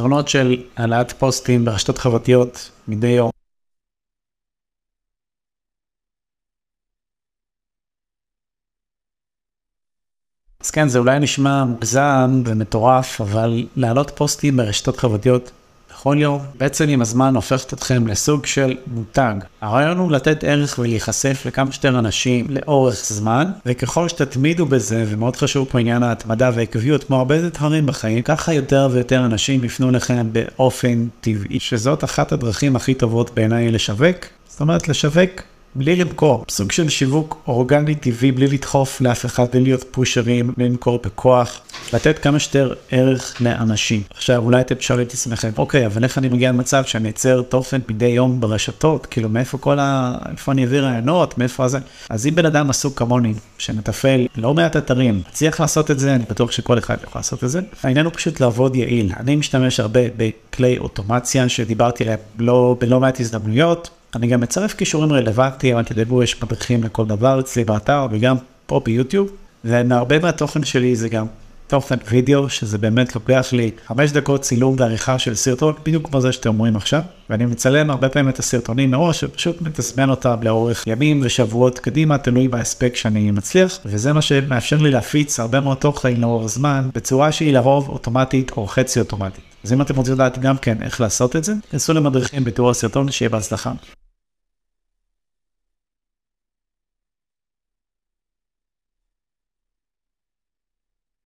יתרונות של העלאת פוסטים ברשתות חברתיות מדי יום. אז כן, זה אולי נשמע מוגזם ומטורף, אבל להעלות פוסטים ברשתות חברתיות בכל יום, בעצם עם הזמן הופכת אתכם לסוג של מותג. הרעיון הוא לתת ערך ולהיחשף לכמה שיותר אנשים לאורך זמן, וככל שתתמידו בזה, ומאוד חשוב פה עניין ההתמדה והעקביות, כמו הרבה דברים בחיים, ככה יותר ויותר אנשים יפנו לכם באופן טבעי, שזאת אחת הדרכים הכי טובות בעיניי לשווק. זאת אומרת, לשווק בלי למכור, סוג של שיווק אורגני טבעי בלי לדחוף לאף אחד, בלי להיות פושרים, בלי למכור בכוח, לתת כמה שיותר ערך לאנשים. עכשיו אולי אתם שואלים את עצמכם, אוקיי, אבל איך אני מגיע למצב שאני אצר תוכן מדי יום ברשתות, כאילו מאיפה כל ה... איפה אני אביא רעיונות, מאיפה זה? אז אם בן אדם עסוק כמוני, שמתפעל לא מעט אתרים, מצליח לעשות את זה, אני בטוח שכל אחד יכול לעשות את זה. העניין הוא פשוט לעבוד יעיל. אני משתמש הרבה בכלי אוטומציה שדיברתי עליהם לא, בלא מעט הזדמנויות. אני גם מצרף קישורים רלוונטיים, אל תדאגו, יש מדריכים לכל דבר אצלי באתר וגם פה ביוטיוב. והרבה מהתוכן שלי זה גם תוכן וידאו, שזה באמת לוקח לי חמש דקות צילום ועריכה של סרטון, בדיוק כמו זה שאתם רואים עכשיו. ואני מצלם הרבה פעמים את הסרטונים מראש, ופשוט מתזמן אותם לאורך ימים ושבועות קדימה, תלוי בהספק שאני מצליח, וזה מה שמאפשר לי להפיץ הרבה מאוד תוכן לאורך זמן, בצורה שהיא לרוב אוטומטית או חצי אוטומטית. אז אם אתם רוצים לדעת גם כן איך לעשות את זה, תנסו למדריכים בתיאור הסרטון, שיהיה בהצלחה.